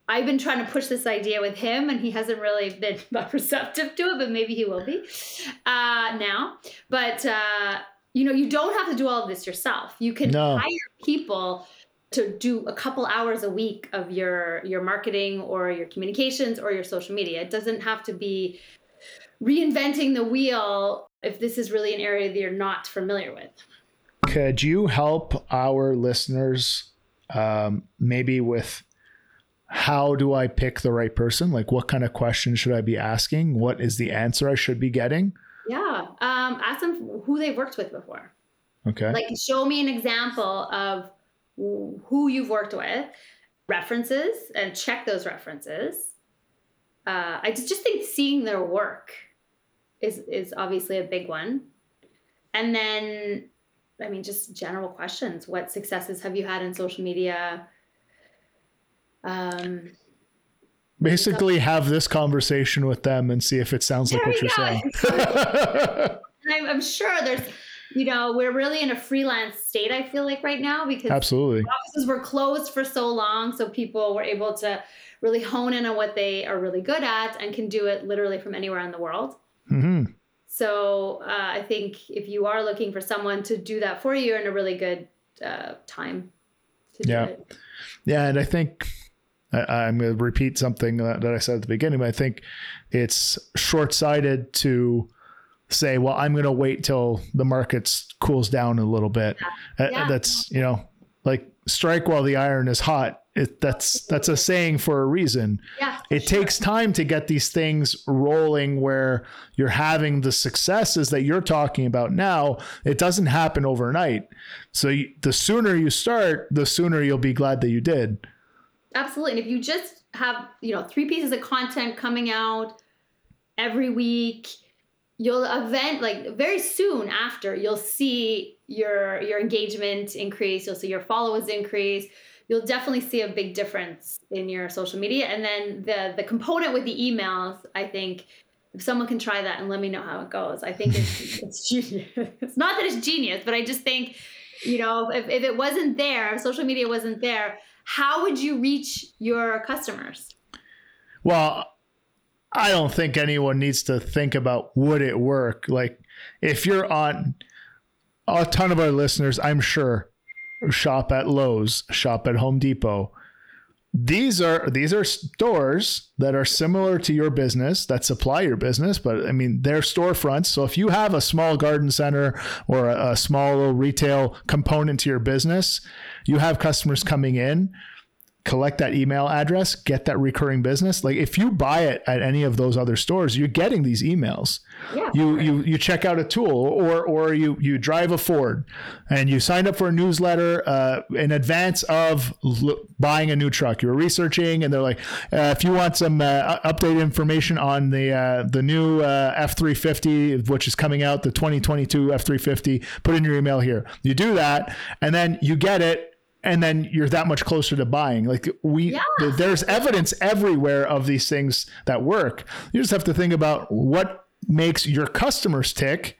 I've been trying to push this idea with him, and he hasn't really been that receptive to it, but maybe he will be uh, now. But uh, you know, you don't have to do all of this yourself. You can no. hire people to do a couple hours a week of your your marketing or your communications or your social media. It doesn't have to be reinventing the wheel if this is really an area that you're not familiar with. Could you help our listeners um, maybe with how do I pick the right person? Like, what kind of questions should I be asking? What is the answer I should be getting? Yeah, um, ask them who they've worked with before. Okay. Like, show me an example of who you've worked with, references, and check those references. Uh, I just think seeing their work is is obviously a big one, and then I mean, just general questions. What successes have you had in social media? Um, Basically, have this conversation with them and see if it sounds like what you're go. saying. I'm, I'm sure there's, you know, we're really in a freelance state. I feel like right now because absolutely offices were closed for so long, so people were able to really hone in on what they are really good at and can do it literally from anywhere in the world. Mm-hmm. So uh, I think if you are looking for someone to do that for you, you're in a really good uh, time to yeah. do it. Yeah, and I think I, am going to repeat something that, that I said at the beginning. But I think it's short-sighted to say, "Well, I'm going to wait till the markets cools down a little bit." Yeah. Uh, yeah. That's you know, like strike while the iron is hot it, that's that's a saying for a reason. Yeah, it sure. takes time to get these things rolling where you're having the successes that you're talking about now. It doesn't happen overnight. So you, the sooner you start, the sooner you'll be glad that you did. Absolutely. And if you just have, you know, three pieces of content coming out every week, you'll event like very soon after you'll see your your engagement increase, you'll see your followers increase you'll definitely see a big difference in your social media. And then the the component with the emails, I think if someone can try that and let me know how it goes, I think it's, it's genius. It's not that it's genius, but I just think, you know, if, if it wasn't there, if social media wasn't there, how would you reach your customers? Well, I don't think anyone needs to think about would it work. Like if you're on a ton of our listeners, I'm sure shop at Lowe's, shop at Home Depot. These are these are stores that are similar to your business that supply your business, but I mean they're storefronts. So if you have a small garden center or a, a small retail component to your business, you have customers coming in collect that email address, get that recurring business. Like if you buy it at any of those other stores, you're getting these emails. Yeah. You you you check out a tool or or you you drive a Ford and you signed up for a newsletter uh, in advance of l- buying a new truck. You're researching and they're like, uh, if you want some uh, updated information on the uh, the new uh, F350 which is coming out, the 2022 F350, put in your email here. You do that and then you get it and then you're that much closer to buying. Like we, yeah. there's evidence everywhere of these things that work. You just have to think about what makes your customers tick,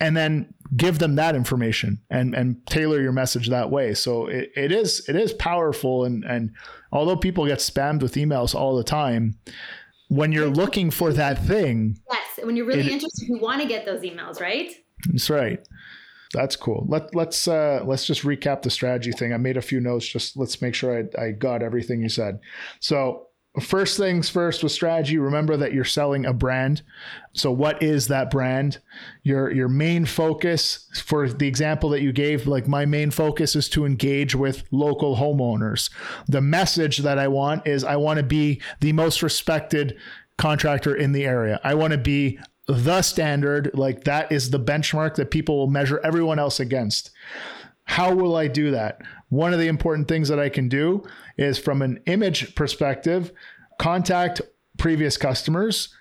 and then give them that information and and tailor your message that way. So it, it is it is powerful, and and although people get spammed with emails all the time. When you're looking for that thing, yes. When you're really it, interested, you want to get those emails, right? That's right. That's cool. Let let's uh, let's just recap the strategy thing. I made a few notes. Just let's make sure I, I got everything you said. So first things first with strategy. Remember that you're selling a brand. So what is that brand? Your your main focus for the example that you gave. Like my main focus is to engage with local homeowners. The message that I want is I want to be the most respected contractor in the area. I want to be the standard, like that is the benchmark that people will measure everyone else against. How will I do that? One of the important things that I can do is from an image perspective, contact previous customers,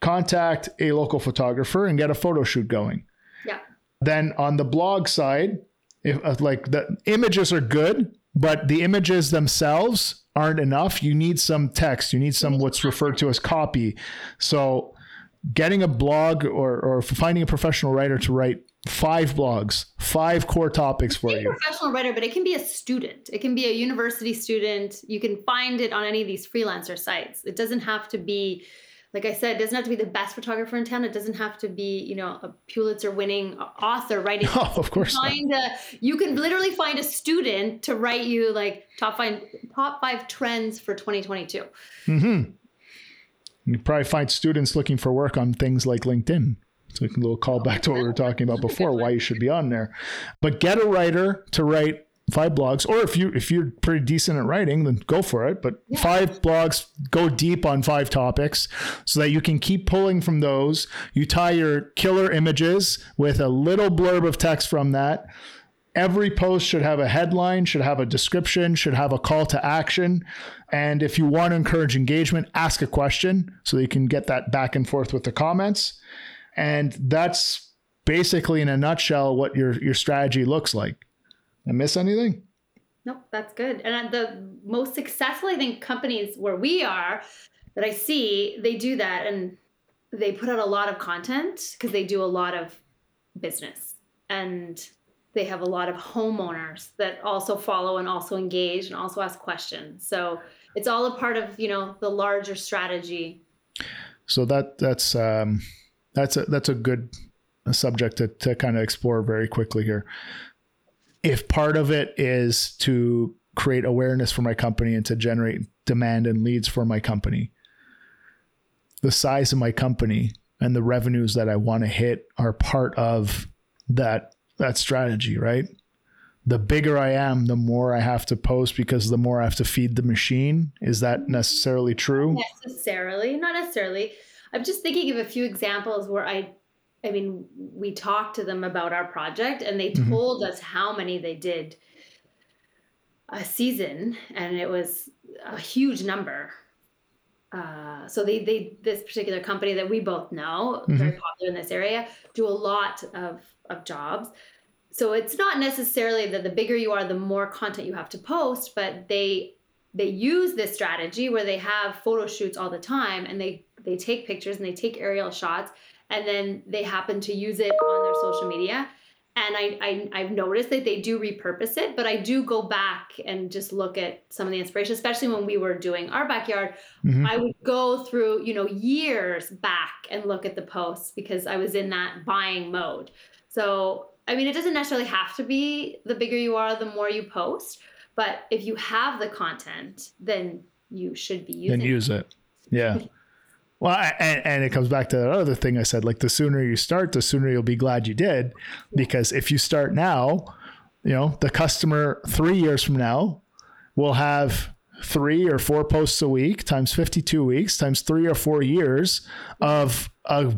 contact a local photographer and get a photo shoot going. Yeah. Then on the blog side, if uh, like the images are good, but the images themselves aren't enough. You need some text. You need some what's referred to as copy. So getting a blog or, or finding a professional writer to write five blogs, five core topics for you. professional writer, but it can be a student. It can be a university student. You can find it on any of these freelancer sites. It doesn't have to be, like I said, it doesn't have to be the best photographer in town. It doesn't have to be, you know, a Pulitzer winning author writing. Oh, of course. Find a, you can literally find a student to write you like top five top five trends for 2022. Mm-hmm. You probably find students looking for work on things like LinkedIn. So a little call back to what we were talking about before, why you should be on there. But get a writer to write five blogs, or if you if you're pretty decent at writing, then go for it. But yeah. five blogs, go deep on five topics, so that you can keep pulling from those. You tie your killer images with a little blurb of text from that. Every post should have a headline, should have a description, should have a call to action. And if you want to encourage engagement, ask a question so you can get that back and forth with the comments. And that's basically in a nutshell what your your strategy looks like. I miss anything? Nope, that's good. And uh, the most successful, I think, companies where we are that I see, they do that and they put out a lot of content because they do a lot of business and they have a lot of homeowners that also follow and also engage and also ask questions. So it's all a part of, you know, the larger strategy. So that that's um that's a that's a good subject to, to kind of explore very quickly here. If part of it is to create awareness for my company and to generate demand and leads for my company, the size of my company and the revenues that I want to hit are part of that that strategy, right? The bigger I am, the more I have to post because the more I have to feed the machine. Is that necessarily true? Not necessarily, not necessarily. I'm just thinking of a few examples where I, I mean, we talked to them about our project and they mm-hmm. told us how many they did a season, and it was a huge number. Uh, so they, they, this particular company that we both know, mm-hmm. very popular in this area, do a lot of of jobs. So it's not necessarily that the bigger you are, the more content you have to post, but they they use this strategy where they have photo shoots all the time and they they take pictures and they take aerial shots and then they happen to use it on their social media and I, I have noticed that they do repurpose it but i do go back and just look at some of the inspiration especially when we were doing our backyard. Mm-hmm. i would go through you know years back and look at the posts because i was in that buying mode. So i mean it doesn't necessarily have to be the bigger you are the more you post but if you have the content then you should be using then use it. Yeah Well, and, and, it comes back to that other thing I said. Like the sooner you start, the sooner you'll be glad you did, because if you start now, you know the customer three years from now will have three or four posts a week times 52 weeks times three or four years of a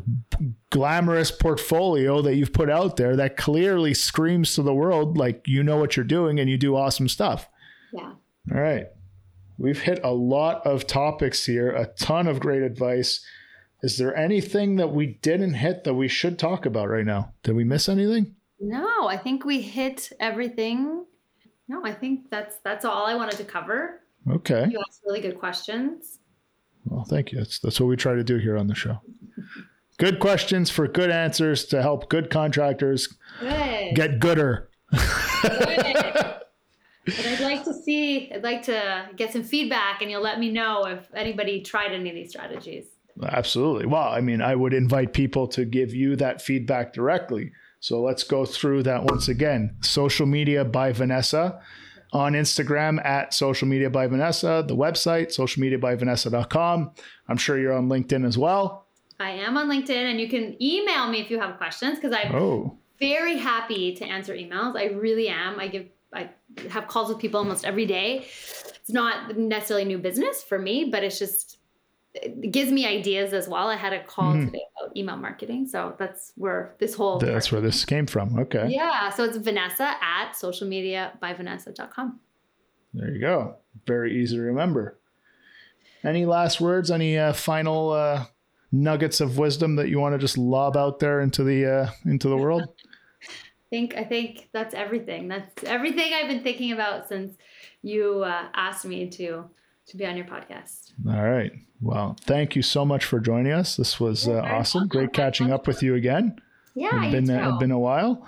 glamorous portfolio that you've put out there that clearly screams to the world like you know what you're doing and you do awesome stuff. Yeah. All right. We've hit a lot of topics here, a ton of great advice. Is there anything that we didn't hit that we should talk about right now? Did we miss anything? No, I think we hit everything. No, I think that's that's all I wanted to cover. Okay. You asked really good questions. Well, thank you. That's that's what we try to do here on the show. good questions for good answers to help good contractors good. get gooder. Good. But I'd like to see, I'd like to get some feedback and you'll let me know if anybody tried any of these strategies. Absolutely. Well, I mean, I would invite people to give you that feedback directly. So let's go through that once again. Social media by Vanessa on Instagram at social media by Vanessa, the website, socialmediabyvanessa.com. I'm sure you're on LinkedIn as well. I am on LinkedIn and you can email me if you have questions because I'm oh. very happy to answer emails. I really am. I give I have calls with people almost every day. It's not necessarily new business for me, but it's just it gives me ideas as well. I had a call mm-hmm. today about email marketing. So that's where this whole That's where this came from. Okay. Yeah. So it's Vanessa at socialmediabyvanessa.com. There you go. Very easy to remember. Any last words? Any uh, final uh, nuggets of wisdom that you want to just lob out there into the uh, into the world? think I think that's everything. That's everything I've been thinking about since you uh, asked me to to be on your podcast. All right. Well, thank you so much for joining us. This was uh, awesome. Great catching up with you again. Yeah, it's been, a, been a while.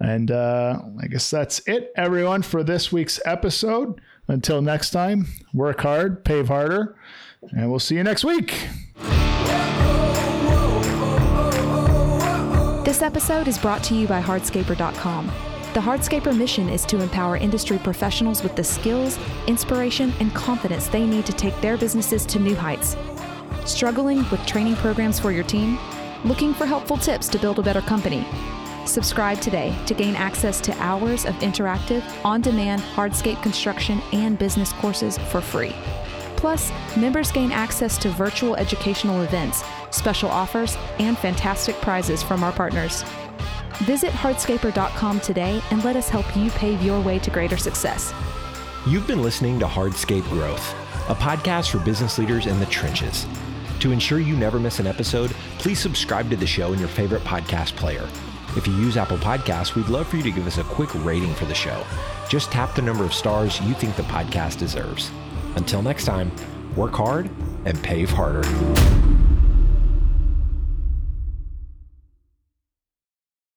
And uh, I guess that's it, everyone, for this week's episode. Until next time, work hard, pave harder, and we'll see you next week. This episode is brought to you by Hardscaper.com. The Hardscaper mission is to empower industry professionals with the skills, inspiration, and confidence they need to take their businesses to new heights. Struggling with training programs for your team? Looking for helpful tips to build a better company? Subscribe today to gain access to hours of interactive, on demand hardscape construction and business courses for free. Plus, members gain access to virtual educational events, special offers, and fantastic prizes from our partners. Visit hardscaper.com today and let us help you pave your way to greater success. You've been listening to Hardscape Growth, a podcast for business leaders in the trenches. To ensure you never miss an episode, please subscribe to the show in your favorite podcast player. If you use Apple Podcasts, we'd love for you to give us a quick rating for the show. Just tap the number of stars you think the podcast deserves. Until next time, work hard and pave harder.